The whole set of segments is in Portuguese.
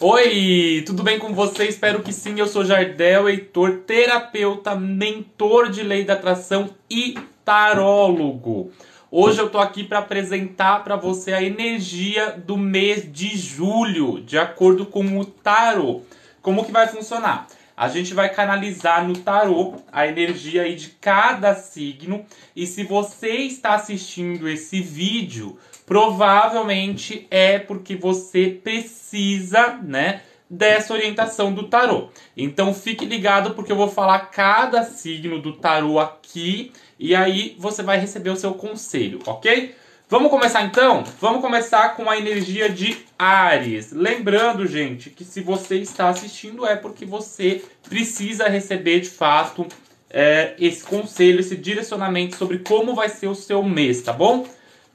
Oi, tudo bem com você? Espero que sim. Eu sou Jardel Heitor, terapeuta, mentor de lei da atração e tarólogo. Hoje eu tô aqui para apresentar para você a energia do mês de julho, de acordo com o tarô. Como que vai funcionar? A gente vai canalizar no tarô a energia aí de cada signo e se você está assistindo esse vídeo, provavelmente é porque você precisa, né, dessa orientação do tarô. Então fique ligado porque eu vou falar cada signo do tarô aqui e aí você vai receber o seu conselho, ok? Vamos começar então? Vamos começar com a energia de Ares. Lembrando, gente, que se você está assistindo é porque você precisa receber de fato é, esse conselho, esse direcionamento sobre como vai ser o seu mês, tá bom?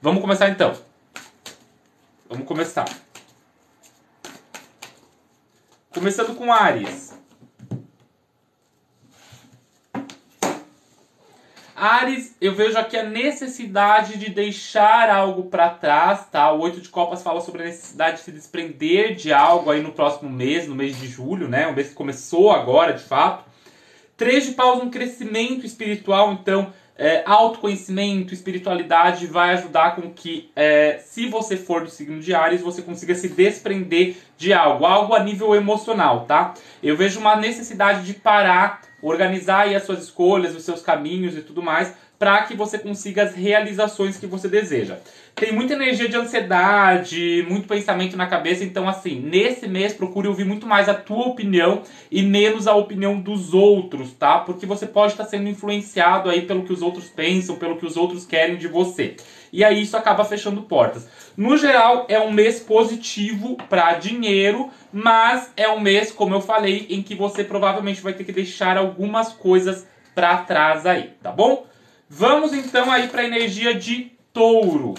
Vamos começar então. Vamos começar. Começando com Ares. Ares, eu vejo aqui a necessidade de deixar algo para trás, tá? O oito de copas fala sobre a necessidade de se desprender de algo aí no próximo mês, no mês de julho, né? O mês que começou agora, de fato. Três de paus, um crescimento espiritual, então é, autoconhecimento, espiritualidade vai ajudar com que, é, se você for do signo de Ares, você consiga se desprender de algo, algo a nível emocional, tá? Eu vejo uma necessidade de parar, organizar aí as suas escolhas, os seus caminhos e tudo mais, para que você consiga as realizações que você deseja tem muita energia de ansiedade, muito pensamento na cabeça. Então, assim, nesse mês procure ouvir muito mais a tua opinião e menos a opinião dos outros, tá? Porque você pode estar sendo influenciado aí pelo que os outros pensam, pelo que os outros querem de você. E aí isso acaba fechando portas. No geral, é um mês positivo para dinheiro, mas é um mês, como eu falei, em que você provavelmente vai ter que deixar algumas coisas para trás aí, tá bom? Vamos então aí para a energia de touro.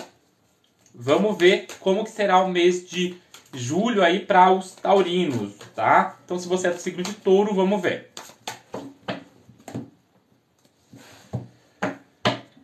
Vamos ver como que será o mês de julho aí para os taurinos, tá? Então, se você é do signo de touro, vamos ver.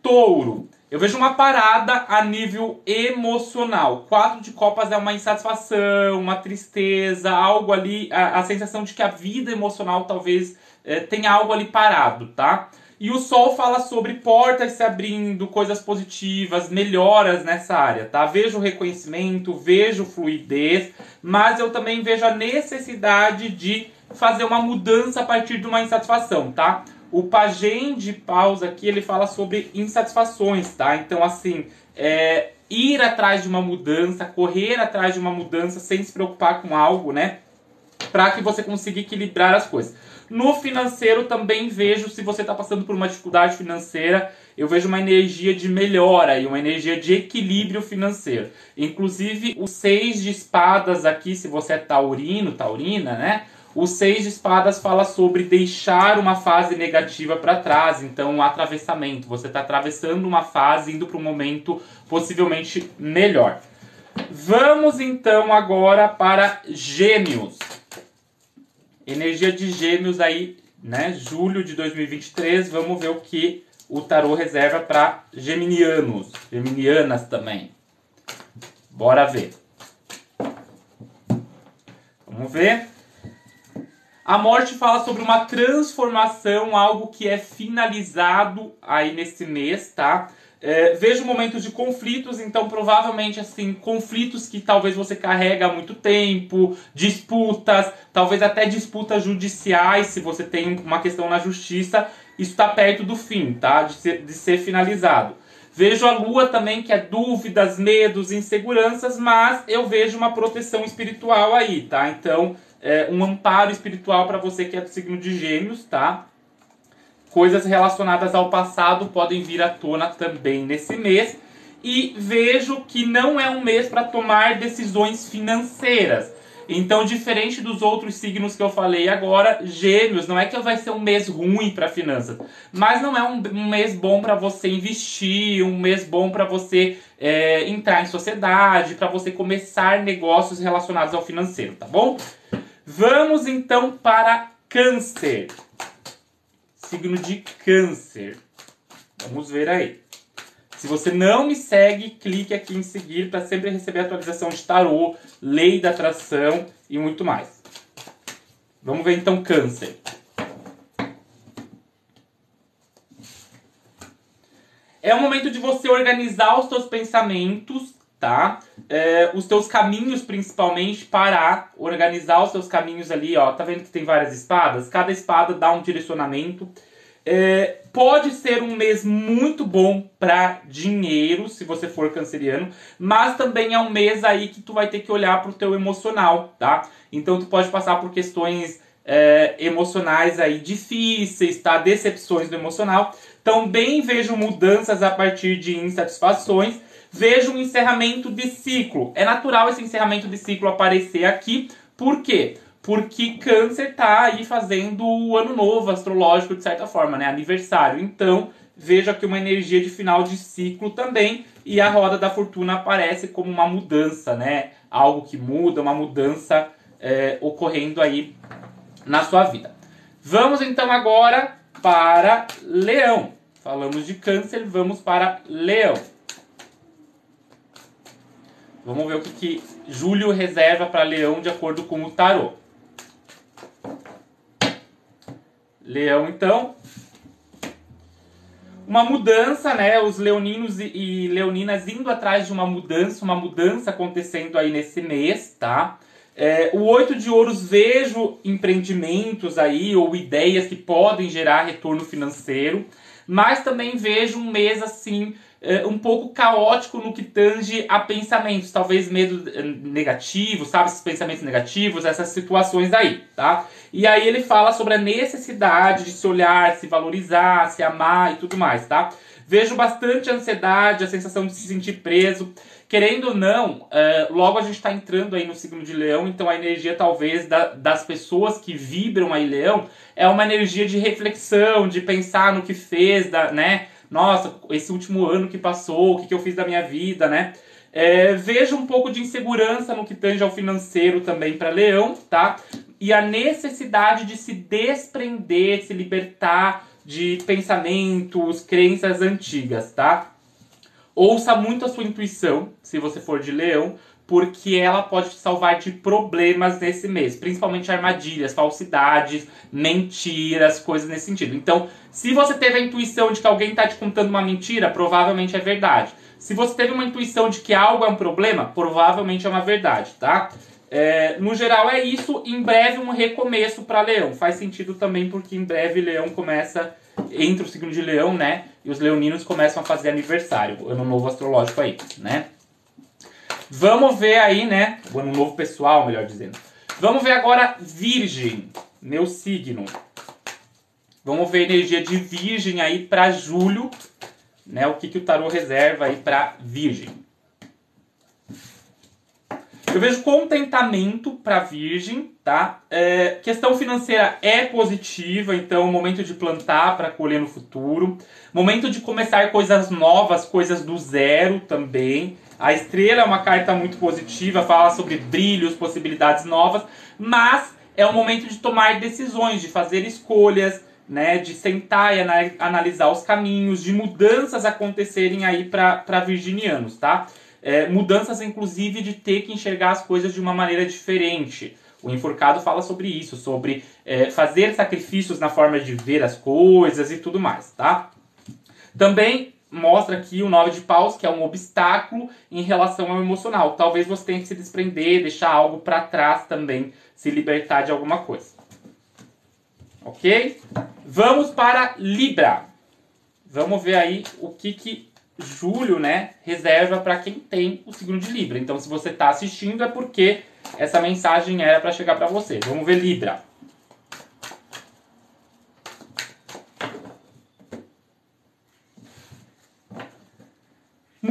Touro. Eu vejo uma parada a nível emocional. Quatro de copas é uma insatisfação, uma tristeza, algo ali, a, a sensação de que a vida emocional talvez é, tenha algo ali parado, tá? E o Sol fala sobre portas se abrindo, coisas positivas, melhoras nessa área, tá? Vejo reconhecimento, vejo fluidez, mas eu também vejo a necessidade de fazer uma mudança a partir de uma insatisfação, tá? O Pajem de Paus aqui, ele fala sobre insatisfações, tá? Então, assim, é, ir atrás de uma mudança, correr atrás de uma mudança sem se preocupar com algo, né? Para que você consiga equilibrar as coisas. No financeiro também vejo, se você está passando por uma dificuldade financeira, eu vejo uma energia de melhora e uma energia de equilíbrio financeiro. Inclusive, o seis de espadas aqui, se você é taurino, taurina, né? O seis de espadas fala sobre deixar uma fase negativa para trás, então um atravessamento. Você está atravessando uma fase, indo para um momento possivelmente melhor. Vamos então agora para Gêmeos. Energia de Gêmeos aí, né? Julho de 2023. Vamos ver o que o tarô reserva para geminianos, geminianas também. Bora ver. Vamos ver. A morte fala sobre uma transformação, algo que é finalizado aí nesse mês, tá? É, vejo momentos de conflitos, então provavelmente assim, conflitos que talvez você carrega há muito tempo, disputas, talvez até disputas judiciais, se você tem uma questão na justiça, isso está perto do fim, tá? De ser, de ser finalizado. Vejo a lua também, que é dúvidas, medos, inseguranças, mas eu vejo uma proteção espiritual aí, tá? Então, é, um amparo espiritual para você que é do signo de Gêmeos, tá? Coisas relacionadas ao passado podem vir à tona também nesse mês. E vejo que não é um mês para tomar decisões financeiras. Então, diferente dos outros signos que eu falei agora, Gêmeos, não é que vai ser um mês ruim para finanças, mas não é um, mês bom para você investir, um mês bom para você é, entrar em sociedade, para você começar negócios relacionados ao financeiro, tá bom? Vamos então para Câncer signo de Câncer. Vamos ver aí. Se você não me segue, clique aqui em seguir para sempre receber atualização de tarô, lei da atração e muito mais. Vamos ver então câncer. É o momento de você organizar os seus pensamentos, tá? É, os teus caminhos, principalmente, parar, organizar os seus caminhos ali, ó. Tá vendo que tem várias espadas? Cada espada dá um direcionamento. É, pode ser um mês muito bom para dinheiro, se você for canceriano, mas também é um mês aí que tu vai ter que olhar pro teu emocional, tá? Então tu pode passar por questões é, emocionais aí difíceis, tá? Decepções do emocional. Também vejo mudanças a partir de insatisfações. Vejo um encerramento de ciclo. É natural esse encerramento de ciclo aparecer aqui. Por quê? Porque Câncer tá aí fazendo o ano novo astrológico de certa forma, né? Aniversário. Então, vejo aqui uma energia de final de ciclo também. E a roda da fortuna aparece como uma mudança, né? Algo que muda, uma mudança é, ocorrendo aí na sua vida. Vamos então agora para Leão. Falamos de Câncer, vamos para Leão. Vamos ver o que, que Júlio reserva para Leão de acordo com o tarô. Leão, então. Uma mudança, né? Os leoninos e, leoninas indo atrás de uma mudança, uma mudança acontecendo aí nesse mês, tá? É, o oito de ouros vejo empreendimentos aí ou ideias que podem gerar retorno financeiro, mas também vejo um mês assim é, um pouco caótico no que tange a pensamentos, talvez medo é, negativo, sabe, esses pensamentos negativos, essas situações aí, tá? E aí ele fala sobre a necessidade de se olhar, se valorizar, se amar e tudo mais, tá? Vejo bastante ansiedade, a sensação de se sentir preso. Querendo ou não, uh, logo a gente está entrando aí no signo de leão, então a energia talvez da, das pessoas que vibram aí leão é uma energia de reflexão, de pensar no que fez, da, né? Nossa, esse último ano que passou, o que, que eu fiz da minha vida, né? É, um pouco de insegurança no que tange ao financeiro também para leão, tá? E a necessidade de se desprender, se libertar de pensamentos, crenças antigas, tá? Ouça muito a sua intuição, se você for de leão, porque ela pode te salvar de problemas nesse mês, principalmente armadilhas, falsidades, mentiras, coisas nesse sentido. Então, se você teve a intuição de que alguém está te contando uma mentira, provavelmente é verdade. Se você teve uma intuição de que algo é um problema, provavelmente é uma verdade, tá? É, no geral é isso. Em breve um recomeço para Leão. Faz sentido também porque em breve Leão começa entre o signo de Leão, né? E os leoninos começam a fazer aniversário, ano novo astrológico aí, né? Vamos ver aí, né? O ano novo pessoal, melhor dizendo. Vamos ver agora Virgem, meu signo. Vamos ver a energia de Virgem aí para julho, né? O que, que o tarô reserva aí para Virgem. Eu vejo contentamento para Virgem, tá? É, questão financeira é positiva, então momento de plantar para colher no futuro. Momento de começar coisas novas, coisas do zero também. A estrela é uma carta muito positiva, fala sobre brilhos, possibilidades novas, mas é o momento de tomar decisões, de fazer escolhas, né, de sentar e analisar os caminhos, de mudanças acontecerem aí para virginianos, tá? é, mudanças, inclusive, de ter que enxergar as coisas de uma maneira diferente. O enforcado fala sobre isso, sobre é, fazer sacrifícios na forma de ver as coisas e tudo mais, tá? Também mostra aqui o nove de paus, que é um obstáculo em relação ao emocional. Talvez você tenha que se desprender, deixar algo para trás também, se libertar de alguma coisa. Ok? Vamos para Libra. Vamos ver aí o que, que julho, né, reserva para quem tem o signo de Libra. Então, se você está assistindo, é porque essa mensagem era para chegar para você. Vamos ver Libra.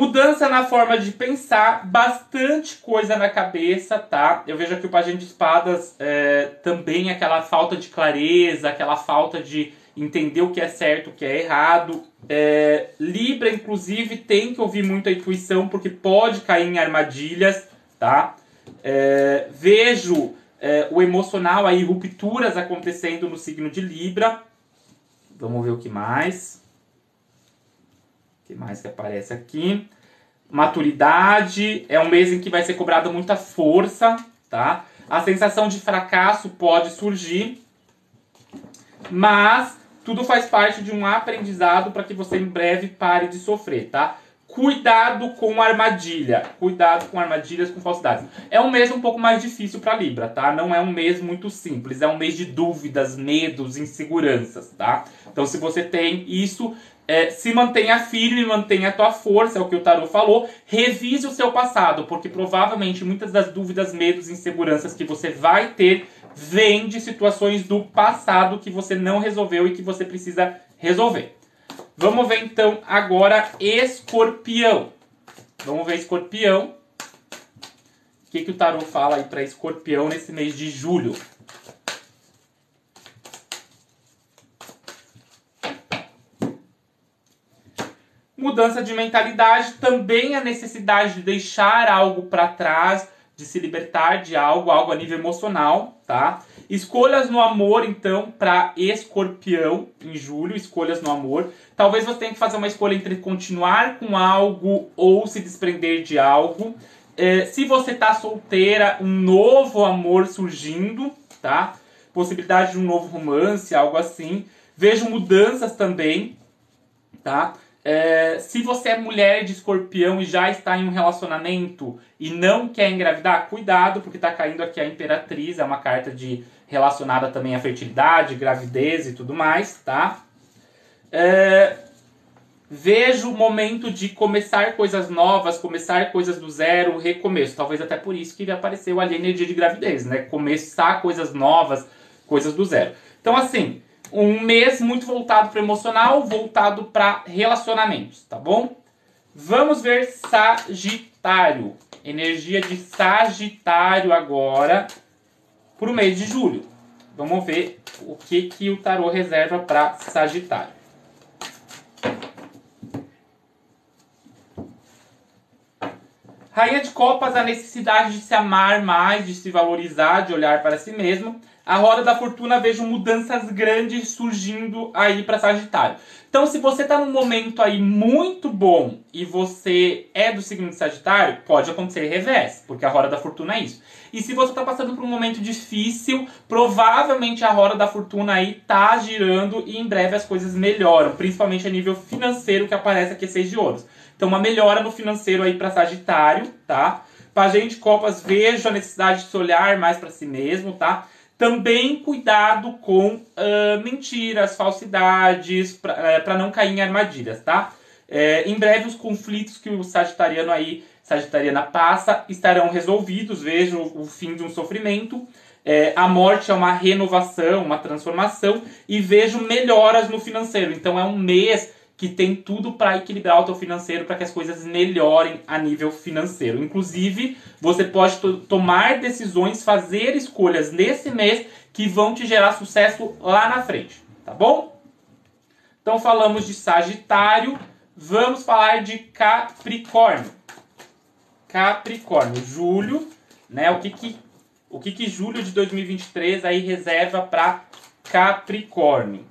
Mudança na forma de pensar, bastante coisa na cabeça, tá? Eu vejo aqui o Pajem de Espadas é, também aquela falta de clareza, aquela falta de entender o que é certo, o que é errado. É, Libra, inclusive, tem que ouvir muito a intuição, porque pode cair em armadilhas, tá? É, vejo é, o emocional aí, rupturas acontecendo no signo de Libra. Vamos ver o que mais. Que mais que aparece aqui? Maturidade, é um mês em que vai ser cobrada muita força, tá? A sensação de fracasso pode surgir, mas tudo faz parte de um aprendizado para que você em breve pare de sofrer, tá? Cuidado com armadilha. Cuidado com armadilhas, com falsidades. É um mês um pouco mais difícil para Libra, tá? Não é um mês muito simples. É um mês de dúvidas, medos, inseguranças, tá? Então, se você tem isso, é, se mantenha firme, mantenha a tua força, é o que o Tarot falou. Revise o seu passado, porque provavelmente muitas das dúvidas, medos, inseguranças que você vai ter vêm de situações do passado que você não resolveu e que você precisa resolver. Vamos ver então agora escorpião. Vamos ver escorpião. O que, que o tarot fala aí para escorpião nesse mês de julho? Mudança de mentalidade, também a necessidade de deixar algo para trás, de se libertar de algo, algo a nível emocional, tá? Escolhas no amor, então, para escorpião em julho, escolhas no amor. Talvez você tenha que fazer uma escolha entre continuar com algo ou se desprender de algo. É, se você tá solteira, um novo amor surgindo, tá? Possibilidade de um novo romance, algo assim. Vejo mudanças também, tá? É, se você é mulher de escorpião e já está em um relacionamento e não quer engravidar, cuidado, porque está caindo aqui a Imperatriz, é uma carta de relacionada também à fertilidade, gravidez e tudo mais, tá? É, vejo o momento de começar coisas novas, começar coisas do zero, recomeço. Talvez até por isso que apareceu ali a energia de gravidez, né? Começar coisas novas, coisas do zero. Então, assim, um mês muito voltado para emocional, voltado para relacionamentos, tá bom? Vamos ver Sagitário. Energia de Sagitário agora para o mês de julho. Vamos ver o que, que o tarô reserva para Sagitário. Rainha de Copas, a necessidade de se amar mais, de se valorizar, de olhar para si mesmo. A roda da fortuna vejo mudanças grandes surgindo aí para Sagitário. Então, se você está num momento aí muito bom e você é do signo de Sagitário, pode acontecer revés, porque a roda da fortuna é isso. E se você está passando por um momento difícil, provavelmente a roda da fortuna aí tá girando e em breve as coisas melhoram, principalmente a nível financeiro que aparece aqui seis de ouros. Então, uma melhora no financeiro aí para Sagitário, tá? Pajem de Copas, vejo a necessidade de se olhar mais para si mesmo, tá? Também cuidado com uh, mentiras, falsidades, para uh, não cair em armadilhas, tá? É, em breve os conflitos que o sagitariano aí, sagitariana passa, estarão resolvidos. Vejo o fim de um sofrimento. É, a morte é uma renovação, uma transformação. E vejo melhoras no financeiro. Então é um mês que tem tudo para equilibrar o teu financeiro, para que as coisas melhorem a nível financeiro. Inclusive, você pode tomar decisões, fazer escolhas nesse mês que vão te gerar sucesso lá na frente, tá bom? Então falamos de Sagitário, vamos falar de Capricórnio. Capricórnio, julho, né? O que que o que que julho de 2023 aí reserva para Capricórnio?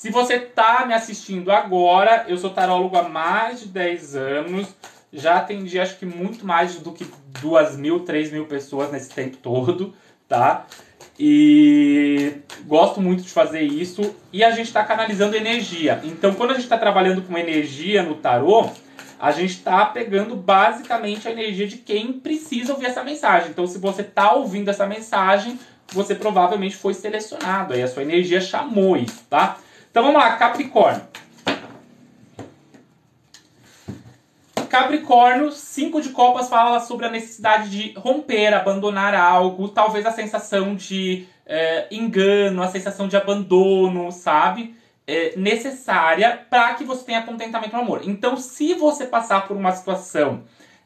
Se você está me assistindo agora, eu sou tarólogo há mais de 10 anos. Já atendi acho que muito mais do que 2 mil, 3 mil pessoas nesse tempo todo, tá? E gosto muito de fazer isso. E a gente está canalizando energia. Então, quando a gente está trabalhando com energia no tarô, a gente está pegando basicamente a energia de quem precisa ouvir essa mensagem. Então, se você está ouvindo essa mensagem, você provavelmente foi selecionado. Aí a sua energia chamou isso, tá? Então vamos lá, Capricórnio. Capricórnio, cinco de copas fala sobre a necessidade de romper, abandonar algo, talvez a sensação de é, engano, a sensação de abandono, sabe? É, necessária para que você tenha contentamento no amor. Então, se você passar por uma situação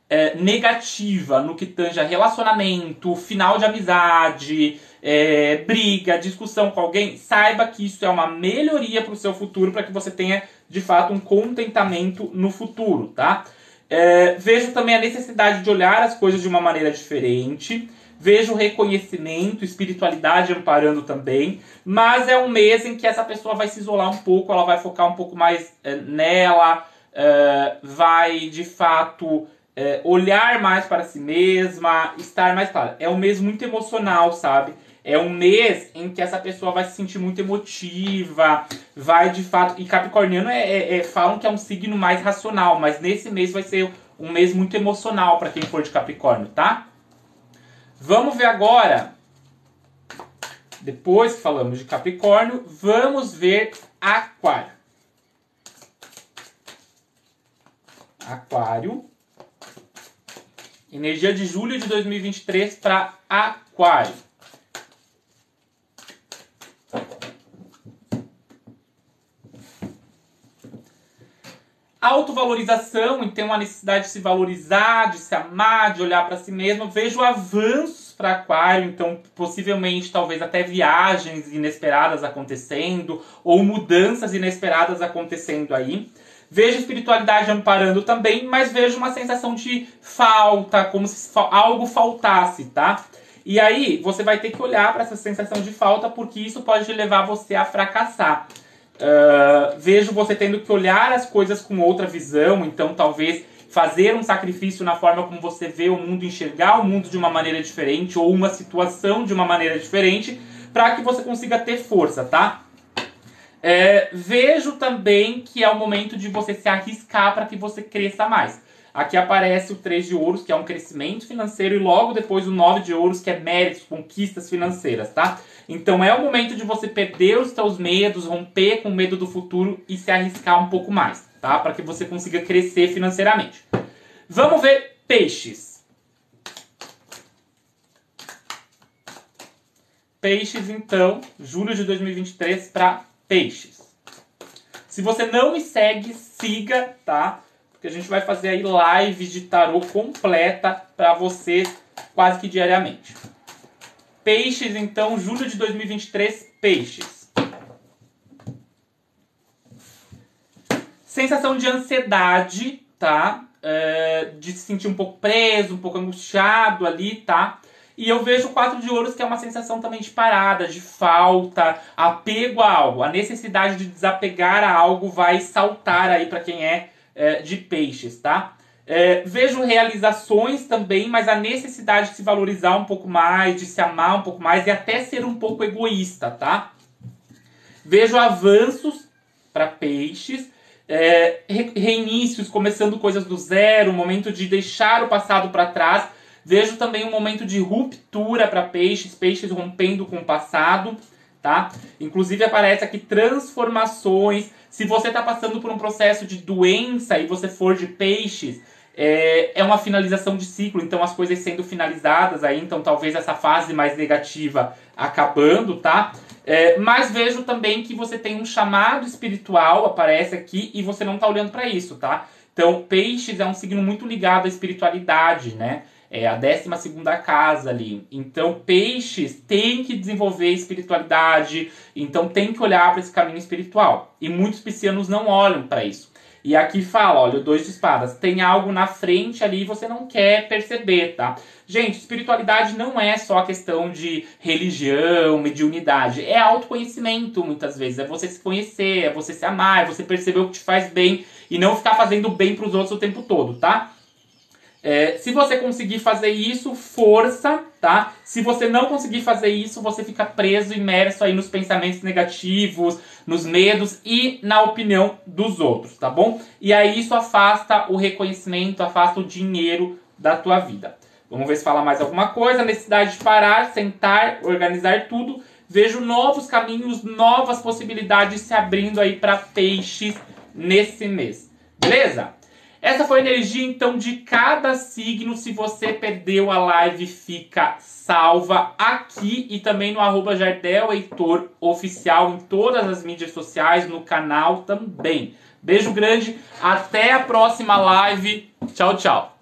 é, negativa no que tange a relacionamento, final de amizade, é, briga, discussão com alguém, saiba que isso é uma melhoria para o seu futuro, para que você tenha de fato um contentamento no futuro, tá? É, vejo também a necessidade de olhar as coisas de uma maneira diferente. Vejo reconhecimento, espiritualidade amparando também, mas é um mês em que essa pessoa vai se isolar um pouco, ela vai focar um pouco mais é, nela, é, vai de fato é, olhar mais para si mesma, estar mais clara. É um mês muito emocional, sabe? É um mês em que essa pessoa vai se sentir muito emotiva, vai de fato. E Capricorniano é, é, é falam que é um signo mais racional, mas nesse mês vai ser um mês muito emocional para quem for de Capricórnio, tá? Vamos ver agora. Depois que falamos de Capricórnio, vamos ver Aquário. Aquário. Energia de julho de 2023 para Aquário. Autovalorização, então a necessidade de se valorizar, de se amar, de olhar para si mesmo. Vejo avanços para Aquário, então possivelmente talvez até viagens inesperadas acontecendo ou mudanças inesperadas acontecendo aí. Vejo espiritualidade amparando também, mas vejo uma sensação de falta, como se algo faltasse, tá? E aí você vai ter que olhar para essa sensação de falta, porque isso pode levar você a fracassar. Uh, vejo você tendo que olhar as coisas com outra visão, então talvez fazer um sacrifício na forma como você vê o mundo, enxergar o mundo de uma maneira diferente ou uma situação de uma maneira diferente, para que você consiga ter força, tá? É, vejo também que é o momento de você se arriscar para que você cresça mais. Aqui aparece o 3 de ouros, que é um crescimento financeiro, e logo depois o 9 de ouros, que é méritos, conquistas financeiras, tá? Então é o momento de você perder os seus medos, romper com o medo do futuro e se arriscar um pouco mais, tá? Para que você consiga crescer financeiramente. Vamos ver peixes. Peixes, então, julho de 2023 para peixes. Se você não me segue, siga, tá? Que a gente vai fazer aí lives de tarô completa para você quase que diariamente. Peixes, então, julho de 2023, peixes. Sensação de ansiedade, tá? É, de se sentir um pouco preso, um pouco angustiado ali, tá? E eu vejo o quatro de ouros que é uma sensação também de parada, de falta, apego a algo. A necessidade de desapegar a algo vai saltar aí para quem é é, de peixes, tá? É, vejo realizações também, mas a necessidade de se valorizar um pouco mais, de se amar um pouco mais e até ser um pouco egoísta, tá? Vejo avanços para peixes, é, reinícios, começando coisas do zero, momento de deixar o passado para trás. Vejo também um momento de ruptura para peixes, peixes rompendo com o passado, tá? Inclusive aparece aqui transformações, se você está passando por um processo de doença e você for de peixes, é, é uma finalização de ciclo, então as coisas sendo finalizadas aí, então talvez essa fase mais negativa acabando, tá? É, mas vejo também que você tem um chamado espiritual, aparece aqui, e você não está olhando para isso, tá? Então, peixes é um signo muito ligado à espiritualidade, né? É a 12 casa ali. Então, peixes tem que desenvolver espiritualidade, então tem que olhar para esse caminho espiritual. E muitos piscianos não olham para isso. E aqui fala, olha, o dois de espadas, tem algo na frente ali e você não quer perceber, tá? Gente, espiritualidade não é só a questão de religião, mediunidade, é autoconhecimento muitas vezes, é você se conhecer, é você se amar, é você perceber o que te faz bem e não ficar fazendo bem para os outros o tempo todo, tá? É, se você conseguir fazer isso, força, tá? Se você não conseguir fazer isso, você fica preso, imerso aí nos pensamentos negativos, nos medos e na opinião dos outros, tá bom? E aí isso afasta o reconhecimento, afasta o dinheiro da tua vida. Vamos ver se fala mais alguma coisa. Necessidade de parar, sentar, organizar tudo. Vejo novos caminhos, novas possibilidades se abrindo aí para peixes nesse mês. Beleza? Essa foi a energia então de cada signo. Se você perdeu a live, fica salva aqui e também no arroba Jardel Heitor Oficial em todas as mídias sociais, no canal também. Beijo grande, até a próxima live. Tchau, tchau.